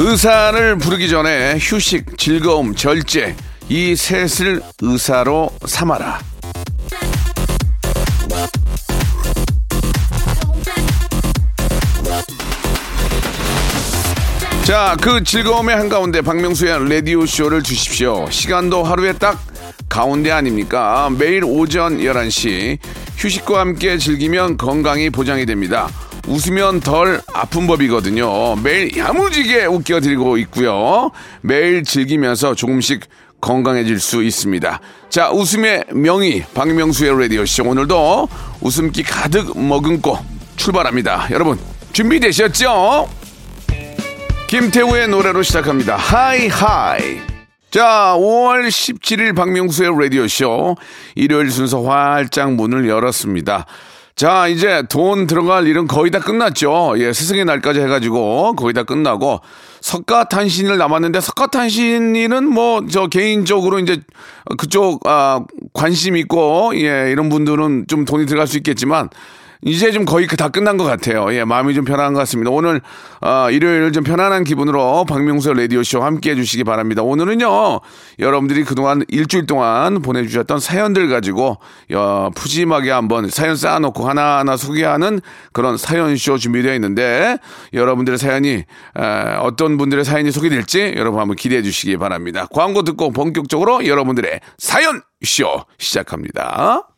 의사를 부르기 전에 휴식, 즐거움, 절제 이 셋을 의사로 삼아라 자, 그 즐거움의 한가운데 박명수의 라디오 쇼를 주십시오. 시간도 하루에 딱 가운데 아닙니까? 매일 오전 11시 휴식과 함께 즐기면 건강이 보장이 됩니다. 웃으면 덜 아픈 법이거든요. 매일 야무지게 웃겨드리고 있고요. 매일 즐기면서 조금씩 건강해질 수 있습니다. 자, 웃음의 명의 박명수의 라디오쇼 오늘도 웃음기 가득 머금고 출발합니다. 여러분 준비되셨죠? 김태우의 노래로 시작합니다. High High. 자, 5월 17일 박명수의 라디오쇼 일요일 순서 활짝 문을 열었습니다. 자, 이제 돈 들어갈 일은 거의 다 끝났죠. 예, 스승의 날까지 해가지고 거의 다 끝나고 석가탄신일 남았는데 석가탄신일은 뭐 저 개인적으로 이제 그쪽 아 관심 있고 예 이런 분들은 좀 돈이 들어갈 수 있겠지만 이제 좀 거의 다 끝난 것 같아요. 예, 마음이 좀 편한 것 같습니다. 오늘, 어, 일요일 좀 편안한 기분으로 박명수 라디오 쇼 함께 해주시기 바랍니다. 오늘은요, 여러분들이 그동안 일주일 동안 보내주셨던 사연들 가지고, 어, 푸짐하게 한번 사연 쌓아놓고 하나하나 소개하는 그런 사연 쇼 준비되어 있는데, 여러분들의 사연이, 에, 어떤 분들의 사연이 소개될지 여러분 한번 기대해 주시기 바랍니다. 광고 듣고 본격적으로 여러분들의 사연 쇼 시작합니다.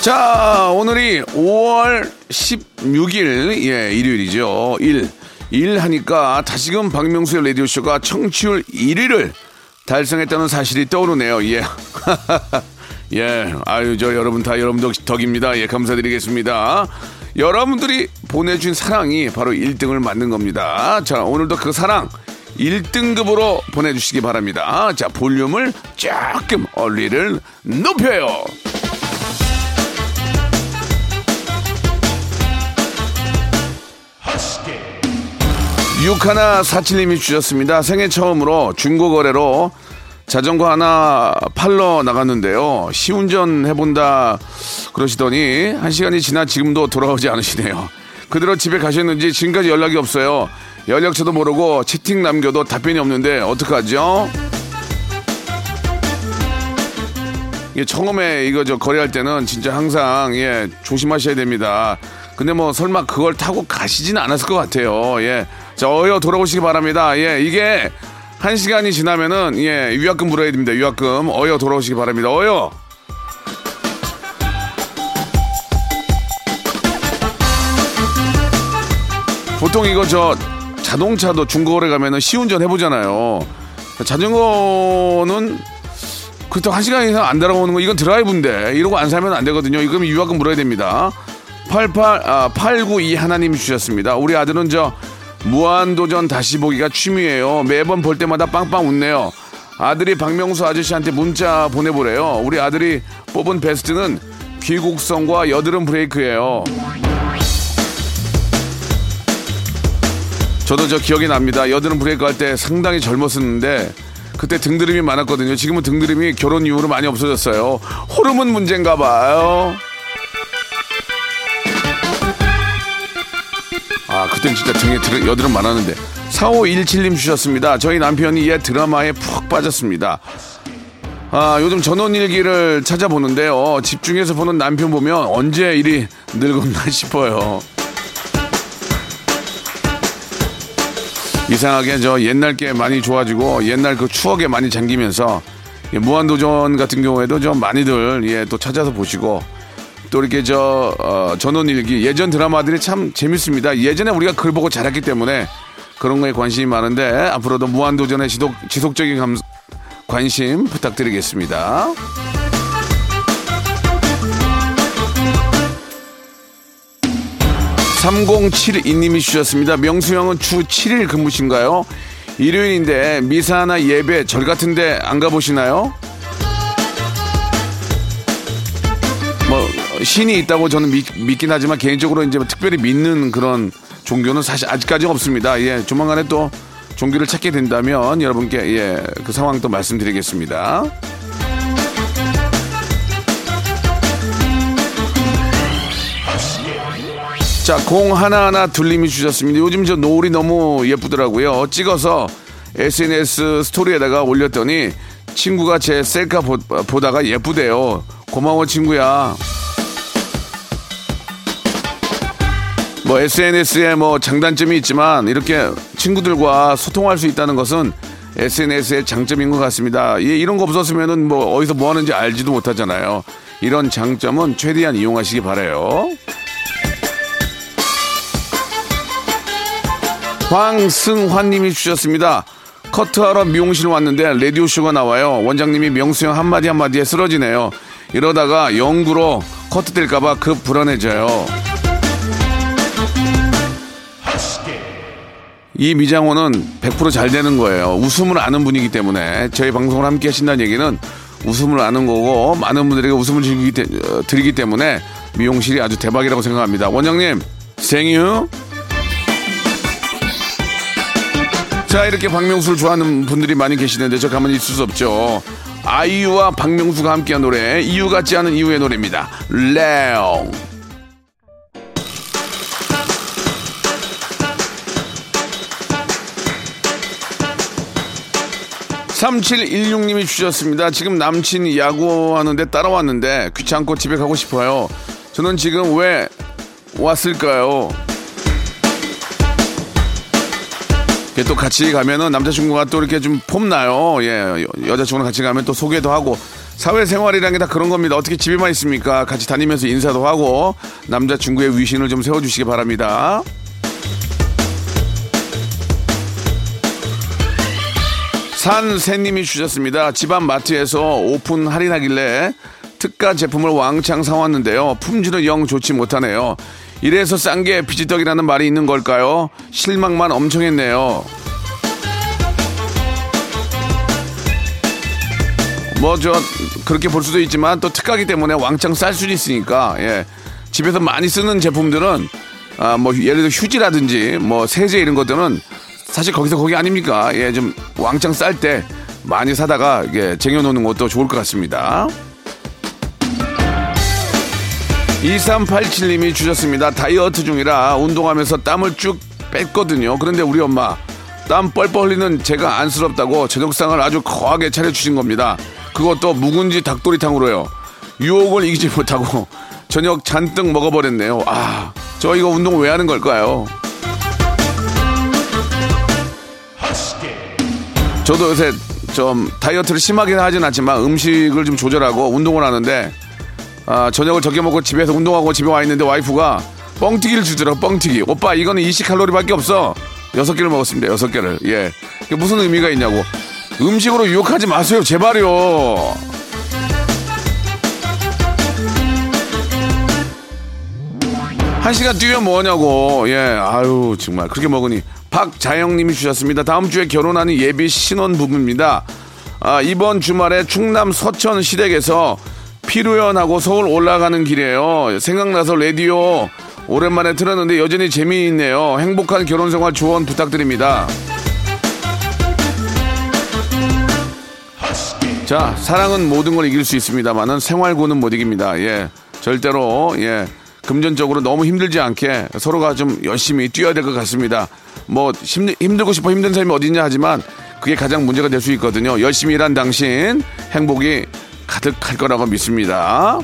자, 오늘이 5월 16일, 예, 일요일이죠. 일. 일 하니까 다시금 박명수의 라디오쇼가 청취율 1위를 달성했다는 사실이 떠오르네요. 예. 예. 아유, 저 여러분 다 여러분 덕, 덕입니다. 예, 감사드리겠습니다. 여러분들이 보내준 사랑이 바로 1등을 만든 겁니다. 자, 오늘도 그 사랑 1등급으로 보내주시기 바랍니다. 자, 볼륨을 조금 얼리를 높여요. 6147님이 주셨습니다. 생애 처음으로 중고거래로 자전거 하나 팔러 나갔는데요. 시운전 해본다 그러시더니 한 시간이 지나 지금도 돌아오지 않으시네요. 그대로 집에 가셨는지 지금까지 연락이 없어요. 연락처도 모르고 채팅 남겨도 답변이 없는데 어떡하죠? 이게 처음에 이거 저 거래할 때는 진짜 항상 예 조심하셔야 됩니다. 근데 뭐 설마 그걸 타고 가시진 않았을 것 같아요. 예. 자, 어여 돌아오시기 바랍니다. 예, 이게 한 시간이 지나면은 예 위약금 물어야 됩니다. 위약금 어여 돌아오시기 바랍니다. 어여. 보통 이거 저 자동차도 중고거래 가면은 시운전 해보잖아요. 자전거는 그렇다고 한 시간 이상 안 달아오는 거 이건 드라이브인데 이러고 안 사면 안 되거든요. 이거면 유학금 물어야 됩니다. 88, 아, 892 하나님 주셨습니다. 우리 아들은 저 무한도전 다시 보기가 취미예요. 매번 볼 때마다 빵빵 웃네요. 아들이 박명수 아저씨한테 문자 보내보래요. 우리 아들이 뽑은 베스트는 귀국성과 여드름 브레이크예요. 저도 저 기억이 납니다. 여드름 브레이크 할 때 상당히 젊었었는데 그때 등드림이 많았거든요. 지금은 등드림이 결혼 이후로 많이 없어졌어요. 호르몬 문제인가 봐요. 아, 그땐 진짜 등에 드- 여드름 많았는데. 4517님 주셨습니다. 저희 남편이 옛 드라마에 푹 빠졌습니다. 아, 요즘 전원일기를 찾아보는데요. 집중해서 보는 남편 보면 언제 일이 늙었나 싶어요. 이상하게 저 옛날 게 많이 좋아지고 옛날 그 추억에 많이 잠기면서 예, 무한도전 같은 경우에도 좀 많이들 예, 또 찾아서 보시고 또 이렇게 저 어, 전원일기 예전 드라마들이 참 재밌습니다. 예전에 우리가 글 보고 자랐기 때문에 그런 거에 관심이 많은데 앞으로도 무한도전의 지속, 지속적인 감, 관심 부탁드리겠습니다. 3072님이 주셨습니다. 명수형은 주 7일 근무신가요? 일요일인데 미사나 예배 절 같은데 안 가보시나요? 신이 있다고 저는 믿, 긴 하지만 개인적으로 이제 특별히 믿는 그런 종교는 사실 아직까지 없습니다. 예, 조만간에 또 종교를 찾게 된다면 여러분께 예, 그 상황 또 말씀드리겠습니다. 자, 공 하나하나 둘님이 주셨습니다. 요즘 저 노을이 너무 예쁘더라고요. 찍어서 SNS 스토리에다가 올렸더니 친구가 제 셀카 보, 보다가 예쁘대요. 고마워, 친구야. 뭐 SNS에 뭐 장단점이 있지만 이렇게 친구들과 소통할 수 있다는 것은 SNS의 장점인 것 같습니다. 예, 이런 거 없었으면은 뭐 어디서 뭐 하는지 알지도 못하잖아요. 이런 장점은 최대한 이용하시기 바래요. 황승환님이 주셨습니다. 커트하러 미용실 왔는데 라디오 쇼가 나와요. 원장님이 명수 형 한마디 한마디에 쓰러지네요. 이러다가 영구로 커트 될까봐 급 불안해져요. 이 미장원은 100%잘 되는 거예요. 웃음을 아는 분이기 때문에 저희 방송을 함께 하신다는 얘기는 웃음을 아는 거고 많은 분들에게 웃음을 드리기, 어, 드리기 때문에 미용실이 아주 대박이라고 생각합니다. 원장님 생유 자 이렇게 박명수를 좋아하는 분들이 많이 계시는데 저 가만히 있을 수 없죠. 아이유와 박명수가 함께한 노래 이유 같지 않은 이유의 노래입니다. 레옹 3716님이 주셨습니다. 지금 남친이 야구하는데 따라왔는데 귀찮고 집에 가고 싶어요. 저는 지금 왜 왔을까요? 또 같이 가면은 남자친구가 또 이렇게 좀 폼나요. 예, 여자친구랑 같이 가면 또 소개도 하고 사회생활이라는 게 다 그런 겁니다. 어떻게 집에만 있습니까? 같이 다니면서 인사도 하고 남자친구의 위신을 좀 세워주시기 바랍니다. 산새님이 주셨습니다. 집안 마트에서 오픈 할인하길래 특가 제품을 왕창 사왔는데요. 품질은 영 좋지 못하네요. 이래서 싼 게 비지떡이라는 말이 있는 걸까요? 실망만 엄청 했네요. 뭐 저 그렇게 볼 수도 있지만 또 특가기 때문에 왕창 쌀 수도 있으니까 예. 집에서 많이 쓰는 제품들은 아 뭐 예를 들어 휴지라든지 뭐 세제 이런 것들은 사실 거기서 거기 아닙니까? 예, 좀 왕창 쌀 때 많이 사다가 예, 쟁여놓는 것도 좋을 것 같습니다. 2387님이 주셨습니다. 다이어트 중이라 운동하면서 땀을 쭉 뺐거든요. 그런데 우리 엄마 땀 뻘뻘 흘리는 제가 안쓰럽다고 저녁상을 아주 거하게 차려주신 겁니다. 그것도 묵은지 닭도리탕으로요. 유혹을 이기지 못하고 저녁 잔뜩 먹어버렸네요. 아, 저 이거 운동 왜 하는 걸까요? 저도 요새 좀 다이어트를 심하게 하진 않지만 음식을 좀 조절하고 운동을 하는데 아, 저녁을 적게 먹고 집에서 운동하고 집에 와 있는데 와이프가 뻥튀기를 주더라고 뻥튀기. 오빠 이거는 20칼로리밖에 없어. 여섯 개를 먹었습니다 여섯 개를. 예. 무슨 의미가 있냐고. 음식으로 유혹하지 마세요 제발요 한 시간 뛰면 뭐냐고 예 아유 정말 그렇게 먹으니 박자영님이 주셨습니다 다음 주에 결혼하는 예비 신혼 부부입니다 아, 이번 주말에 충남 서천 시댁에서 피루연하고 서울 올라가는 길이에요. 생각나서 라디오 오랜만에 틀었는데 여전히 재미있네요. 행복한 결혼생활 조언 부탁드립니다. 자, 사랑은 모든 걸 이길 수 있습니다만은 생활고는 못 이깁니다. 예. 절대로, 예. 금전적으로 너무 힘들지 않게 서로가 좀 열심히 뛰어야 될 것 같습니다. 뭐, 힘, 힘들고 싶어 힘든 삶이 어딨냐 하지만 그게 가장 문제가 될 수 있거든요. 열심히 일한 당신 행복이 가득할 거라고 믿습니다.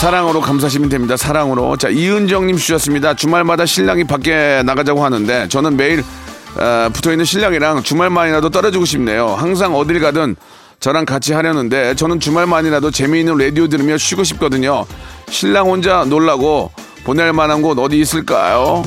사랑으로 감사시면 됩니다. 사랑으로. 자, 이은정님 주셨습니다. 주말마다 신랑이 밖에 나가자고 하는데 저는 매일 어, 붙어 있는 신랑이랑 주말만이라도 떨어지고 싶네요. 항상 어딜 가든 저랑 같이 하려는데 저는 주말만이라도 재미있는 라디오 들으며 쉬고 싶거든요. 신랑 혼자 놀라고 보낼 만한 곳 어디 있을까요?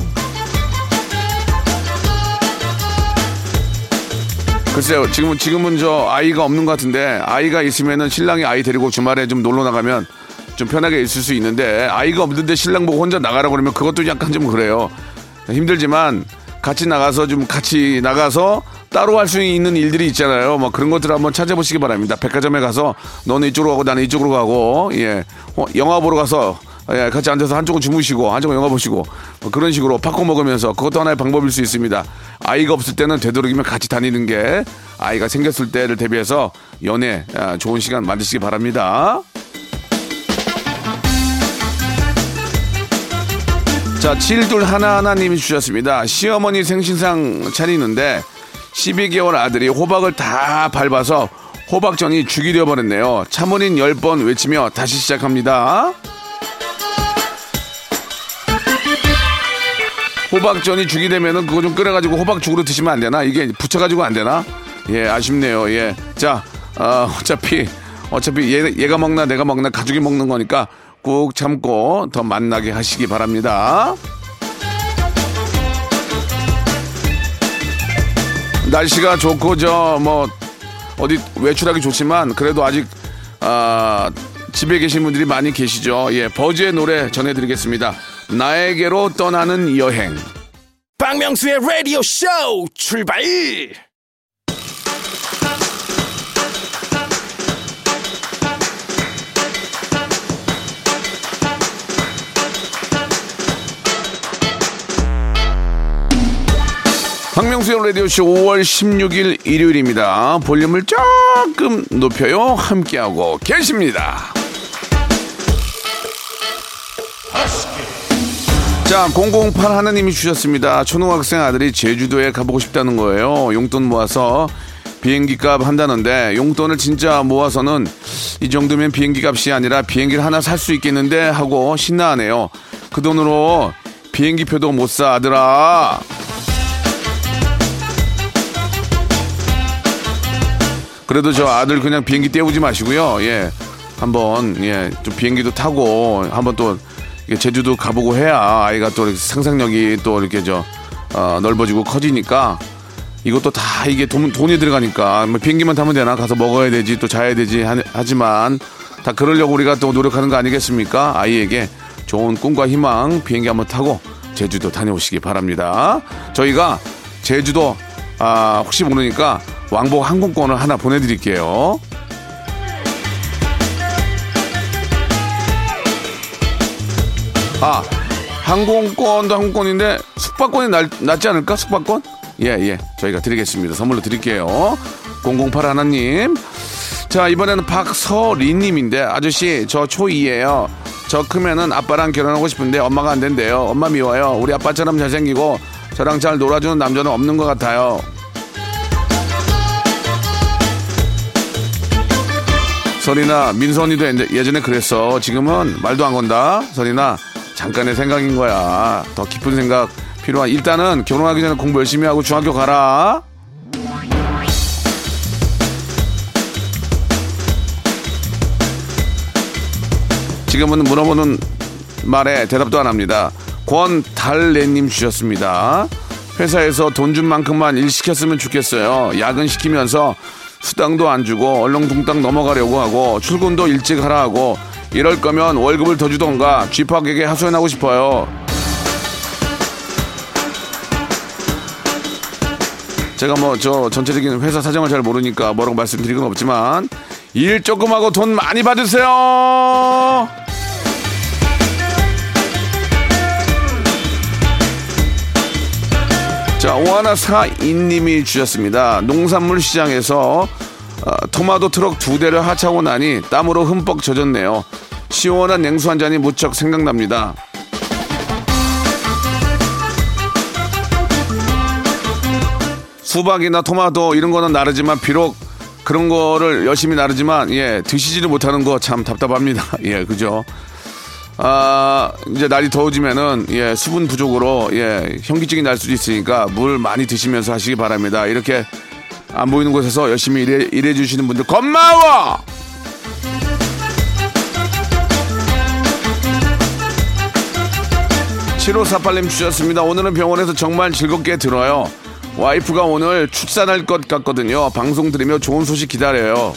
글쎄요, 지금은, 지금은 저 아이가 없는 것 같은데 아이가 있으면은 신랑이 아이 데리고 주말에 좀 놀러 나가면 좀 편하게 있을 수 있는데 아이가 없는데 신랑 보고 혼자 나가라 그러면 그것도 약간 좀 그래요. 힘들지만 같이 나가서 좀 같이 나가서 따로 할 수 있는 일들이 있잖아요. 뭐 그런 것들 한번 찾아보시기 바랍니다. 백화점에 가서 너는 이쪽으로 가고 나는 이쪽으로 가고 예 어, 영화 보러 가서 예, 같이 앉아서 한쪽은 주무시고 한쪽은 영화 보시고 뭐 그런 식으로 팝콘 먹으면서 그것도 하나의 방법일 수 있습니다. 아이가 없을 때는 되도록이면 같이 다니는 게 아이가 생겼을 때를 대비해서 연애 아, 좋은 시간 만드시기 바랍니다. 자, 7둘 하나하나님이 주셨습니다. 시어머니 생신상 차리는데 12개월 아들이 호박을 다 밟아서 호박전이 죽이 되어버렸네요. 차머린 10번 외치며 다시 시작합니다. 호박전이 죽이 되면은 그거 좀 끓여가지고 호박죽으로 드시면 안 되나? 이게 붙여가지고 안 되나? 예, 아쉽네요. 예. 자, 어, 어차피, 어차피 얘, 얘가 먹나 내가 먹나 가족이 먹는 거니까 꾹 참고 더 만나게 하시기 바랍니다. 날씨가 좋고 저 뭐 어디 외출하기 좋지만 그래도 아직 아 집에 계신 분들이 많이 계시죠. 예, 버즈의 노래 전해드리겠습니다. 나에게로 떠나는 여행. 박명수의 라디오 쇼 출발 박명수의 라디오쇼 5월 16일 일요일입니다. 볼륨을 조금 높여요. 함께하고 계십니다. 자, 008 하나님이 주셨습니다. 초등학생 아들이 제주도에 가보고 싶다는 거예요. 용돈 모아서 비행기 값 한다는데 용돈을 진짜 모아서는 이 정도면 비행기 값이 아니라 비행기를 하나 살 수 있겠는데 하고 신나하네요. 그 돈으로 비행기 표도 못 사, 아들아. 그래도 저 아들 그냥 비행기 떼우지 마시고요. 예. 한번, 예, 좀 비행기도 타고 한번 또 제주도 가보고 해야 아이가 또 이렇게 상상력이 또 이렇게 저, 어, 넓어지고 커지니까 이것도 다 이게 돈, 돈이 들어가니까 뭐 비행기만 타면 되나 가서 먹어야 되지 또 자야 되지 하, 하지만 다 그러려고 우리가 또 노력하는 거 아니겠습니까? 아이에게 좋은 꿈과 희망 비행기 한번 타고 제주도 다녀오시기 바랍니다. 저희가 제주도 아, 혹시 모르니까 왕복 항공권을 하나 보내드릴게요. 아, 항공권도 항공권인데 숙박권이 날, 낫지 않을까? 숙박권? 예, 예. 저희가 드리겠습니다. 선물로 드릴게요. 008 하나님. 자, 이번에는 박서리님인데, 아저씨, 저 초2예요. 저 크면은 아빠랑 결혼하고 싶은데 엄마가 안 된대요. 엄마 미워요. 우리 아빠처럼 잘생기고 저랑 잘 놀아주는 남자는 없는 것 같아요. 설이나 민선이도 예전에 그랬어. 지금은 말도 안 건다. 설이나 잠깐의 생각인 거야. 더 깊은 생각 필요한. 일단은 결혼하기 전에 공부 열심히 하고 중학교 가라. 지금은 물어보는 말에 대답도 안 합니다. 권달래님 주셨습니다. 회사에서 돈 준 만큼만 일 시켰으면 좋겠어요. 야근 시키면서 수당도 안 주고 얼렁뚱땅 넘어가려고 하고 출근도 일찍 하라 하고 이럴 거면 월급을 더 주던가 쥐팍에게 하소연하고 싶어요. 제가 뭐 저 전체적인 회사 사정을 잘 모르니까 뭐라고 말씀드릴 건 없지만 일 조금 하고 돈 많이 받으세요. 자, 오하나 사인님이 주셨습니다. 농산물 시장에서 어, 토마토 트럭 두 대를 하차하고 나니 땀으로 흠뻑 젖었네요. 시원한 냉수 한 잔이 무척 생각납니다. 수박이나 토마토 이런 거는 나르지만 비록 그런 거를 열심히 나르지만 예 드시지를 못하는 거 참 답답합니다. 예 그죠? 아 이제 날이 더워지면은 예 수분 부족으로 예 현기증이 날 수도 있으니까 물 많이 드시면서 하시기 바랍니다. 이렇게 안 보이는 곳에서 열심히 일해, 일해 주시는 분들 고마워. 7548님 주셨습니다. 오늘은 병원에서 정말 즐겁게 들어요. 와이프가 오늘 출산할 것 같거든요. 방송 들으며 좋은 소식 기다려요.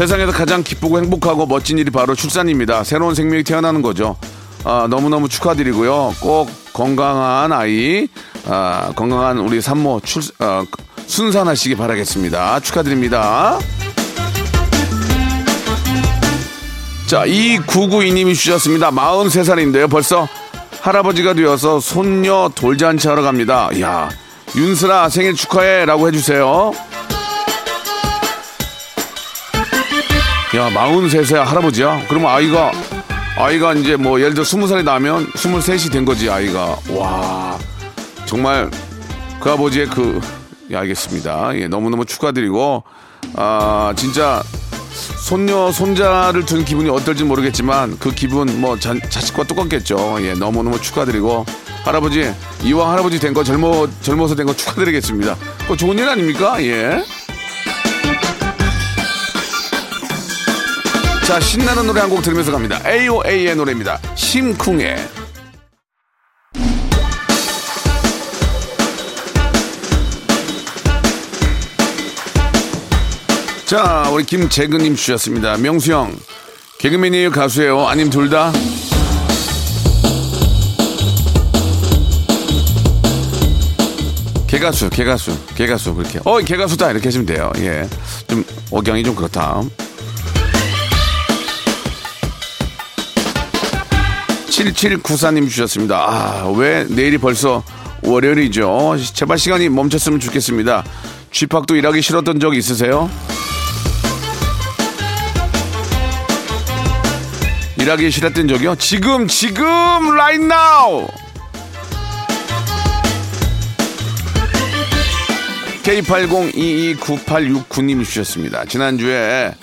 세상에서 가장 기쁘고 행복하고 멋진 일이 바로 출산입니다. 새로운 생명이 태어나는 거죠. 아, 너무너무 축하드리고요. 꼭 건강한 아이, 아, 건강한 우리 산모 출, 아, 순산하시기 바라겠습니다. 축하드립니다. 자, 2992님이 주셨습니다. 43살인데요. 벌써 할아버지가 되어서 손녀 돌잔치 하러 갑니다. 야 윤슬아 생일 축하해 라고 해주세요. 야, 43세 할아버지야? 그러면 아이가, 아이가 이제 뭐 예를 들어 20살이 나면 23이 된 거지, 아이가. 와, 정말 그 아버지의 그, 예, 알겠습니다. 예, 너무너무 축하드리고, 아, 진짜 손녀, 손자를 둔 기분이 어떨지 모르겠지만 그 기분 뭐 자, 자식과 똑같겠죠. 예, 너무너무 축하드리고 할아버지 이왕 할아버지 된 거 젊어 젊어서 된 거 축하드리겠습니다. 그 좋은 일 아닙니까? 예. 자 신나는 노래 한 곡 들으면서 갑니다. AOA의 노래입니다. 심쿵해. 자, 우리 김재근님 주셨습니다. 명수 형, 개그맨이에요, 가수예요? 아님 둘 다? 개가수, 개가수, 개가수, 그렇게. 어, 개가수다, 이렇게 하시면 돼요. 예. 좀, 억양이 좀 그렇다. 7794님 주셨습니다. 아, 왜 내일이 벌써 월요일이죠? 제발 시간이 멈췄으면 좋겠습니다. 쥐팍도 일하기 싫었던 적 있으세요? 일하기 싫었던 적이요? 지금 지금 right now K80229869님이 주셨습니다. 지난주에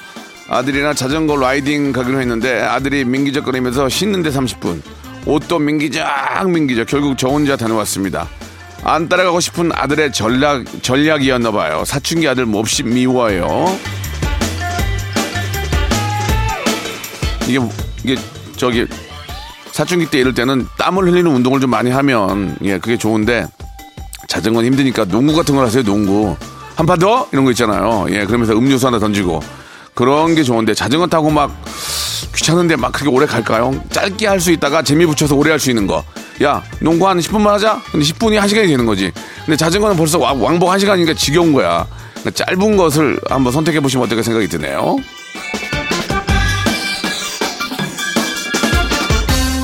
아들이랑 자전거 라이딩 가기로 했는데 아들이 민기적거리면서 씻는데 30분 옷도 민기적 민기적 결국 저 혼자 다녀왔습니다. 안 따라가고 싶은 아들의 전략 전략이었나 봐요. 사춘기 아들 몹시 미워요. 이게 이게 저기 사춘기 때 이럴 때는 땀을 흘리는 운동을 좀 많이 하면 예 그게 좋은데 자전거는 힘드니까 농구 같은 걸 하세요 농구 한 판 더 이런 거 있잖아요 예 그러면서 음료수 하나 던지고 그런 게 좋은데 자전거 타고 막 귀찮은데 막 그렇게 오래 갈까요? 짧게 할 수 있다가 재미 붙여서 오래 할 수 있는 거. 야, 농구 한 10분만 하자? 근데 10분이 1시간이 되는 거지. 근데 자전거는 벌써 왕복 1시간이니까 지겨운 거야. 그러니까 짧은 것을 한번 선택해 보시면 어떨까 생각이 드네요.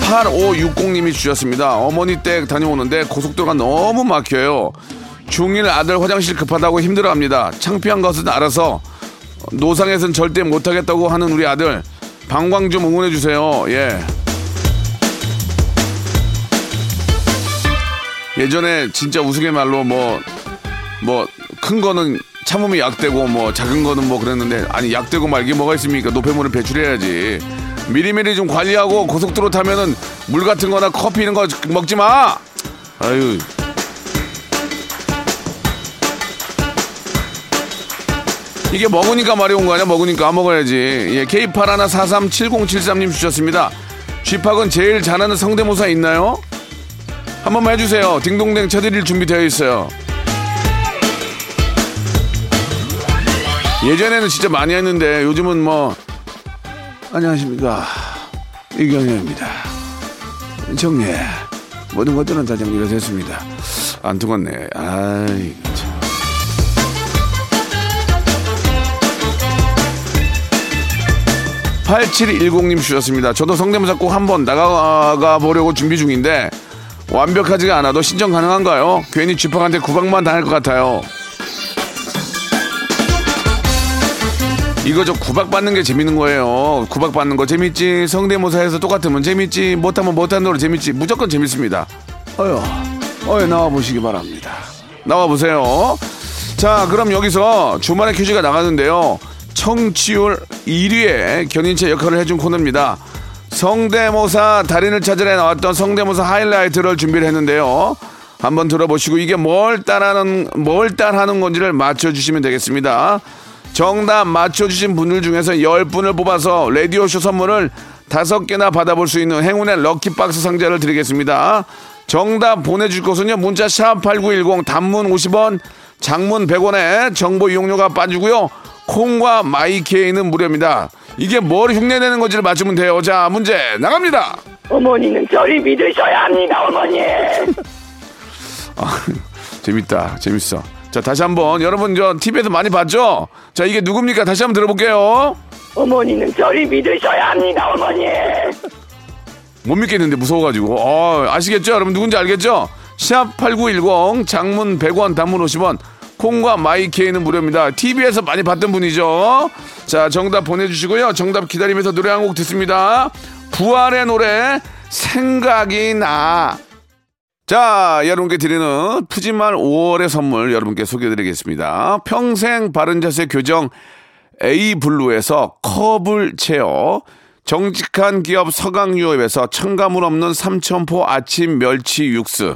8560님이 주셨습니다. 어머니 댁 다녀오는데 고속도로가 너무 막혀요. 중1 아들 화장실 급하다고 힘들어합니다. 창피한 것은 알아서 노상에선 절대 못하겠다고 하는 우리 아들 방광 좀 응원해 주세요. 예. 예전에 진짜 우스갯말로 뭐 뭐 큰 거는 참으면 약되고 뭐 작은 거는 뭐 그랬는데 아니 약되고 말게 뭐가 있습니까? 노폐물을 배출해야지. 미리미리 좀 관리하고 고속도로 타면은 물 같은 거나 커피 이런 거 먹지 마. 아유. 이게 먹으니까 말이 온 거 아니야? 먹으니까 안 먹어야지. 예, K81437073님 주셨습니다. 쥐팍은 제일 잘하는 성대모사 있나요? 한 번만 해주세요. 딩동댕 쳐드릴 준비되어 있어요. 예전에는 진짜 많이 했는데 요즘은 뭐 안녕하십니까 이경영입니다. 정리해 모든 것들은 다 정리가 됐습니다. 안 통했네. 아이 (8710님) 주셨습니다 저도 성대모사 꼭 한번 나가 보려고 준비 중인데 완벽하지가 않아도 신청 가능한가요 괜히 쥐팍한테 구박만 당할 것 같아요 이거 저 구박받는 게 재밌는 거예요. 구박받는 거 재밌지. 성대모사에서 똑같으면 재밌지. 못하면 못하는 대로 재밌지. 무조건 재밌습니다. 어휴. 어, 나와 보시기 바랍니다. 나와 보세요. 자, 그럼 여기서 주말에 퀴즈가 나가는데요. 청취율 1위의 견인체 역할을 해준 코너입니다. 성대모사 달인을 찾으러 나왔던 성대모사 하이라이트를 준비를 했는데요. 한번 들어보시고 이게 뭘 따라하는 뭘 따라하는 건지를 맞춰주시면 되겠습니다. 정답 맞춰주신 분들 중에서 10분을 뽑아서 라디오쇼 선물을 5개나 받아볼 수 있는 행운의 럭키박스 상자를 드리겠습니다. 정답 보내줄 곳은요. 문자 샵 8910 단문 50원 장문 100원에 정보 이용료가 빠지고요. 콩과 마이케이는 무료입니다. 이게 뭘 흉내내는 건지를 맞추면 돼요. 자, 문제 나갑니다. 어머니는 저리 믿으셔야 합니다, 어머니. 아, 재밌다. 재밌어. 자, 다시 한번 여러분 저 TV에서 많이 봤죠? 자, 이게 누굽니까? 다시 한번 들어볼게요. 어머니는 저리 믿으셔야 합니다, 어머니. 못 믿겠는데 무서워가지고. 어, 아시겠죠? 여러분 누군지 알겠죠? 샵8910 장문 100원 단문 50원 콩과 마이케이는 무료입니다. TV에서 많이 봤던 분이죠. 자, 정답 보내주시고요. 정답 기다리면서 노래 한 곡 듣습니다. 부활의 노래 생각이 나. 자, 여러분께 드리는 푸짐한 5월의 선물 여러분께 소개해드리겠습니다. 평생 바른 자세 교정 A 블루에서 컵을 채워 정직한 기업 서강유업에서 첨가물 없는 삼천포 아침 멸치 육수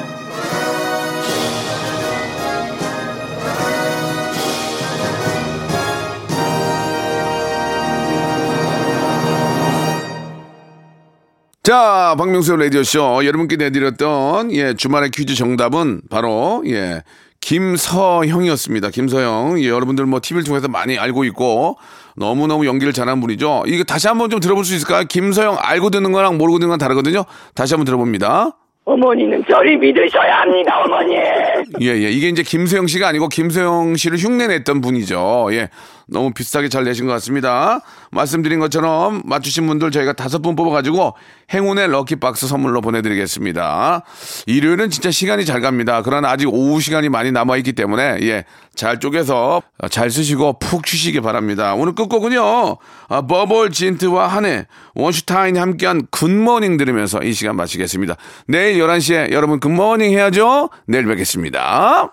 자, 박명수 라디오쇼 여러분께 내드렸던 예, 주말의 퀴즈 정답은 바로 예, 김서형이었습니다. 김서형. 예, 여러분들 뭐 TV를 통해서 많이 알고 있고 너무너무 연기를 잘하는 분이죠. 이거 다시 한번 좀 들어볼 수 있을까요? 김서형 알고 듣는 거랑 모르고 듣는 건 다르거든요. 다시 한번 들어봅니다. 어머니는 저리 믿으셔야 합니다, 어머니. 예, 예. 이게 이제 김세영 씨가 아니고 김세영 씨를 흉내냈던 분이죠. 예. 너무 비싸게 잘 내신 것 같습니다. 말씀드린 것처럼 맞추신 분들 저희가 다섯 분 뽑아가지고 행운의 럭키박스 선물로 보내드리겠습니다. 일요일은 진짜 시간이 잘 갑니다. 그러나 아직 오후 시간이 많이 남아있기 때문에, 예, 잘 쪼개서 잘 쓰시고 푹 쉬시기 바랍니다. 오늘 끝곡은요, 아, 버벌 진트와 한해, 원슈타인이 함께한 굿모닝 들으면서 이 시간 마치겠습니다. 내일 11시에 여러분 굿모닝 해야죠? 내일 뵙겠습니다.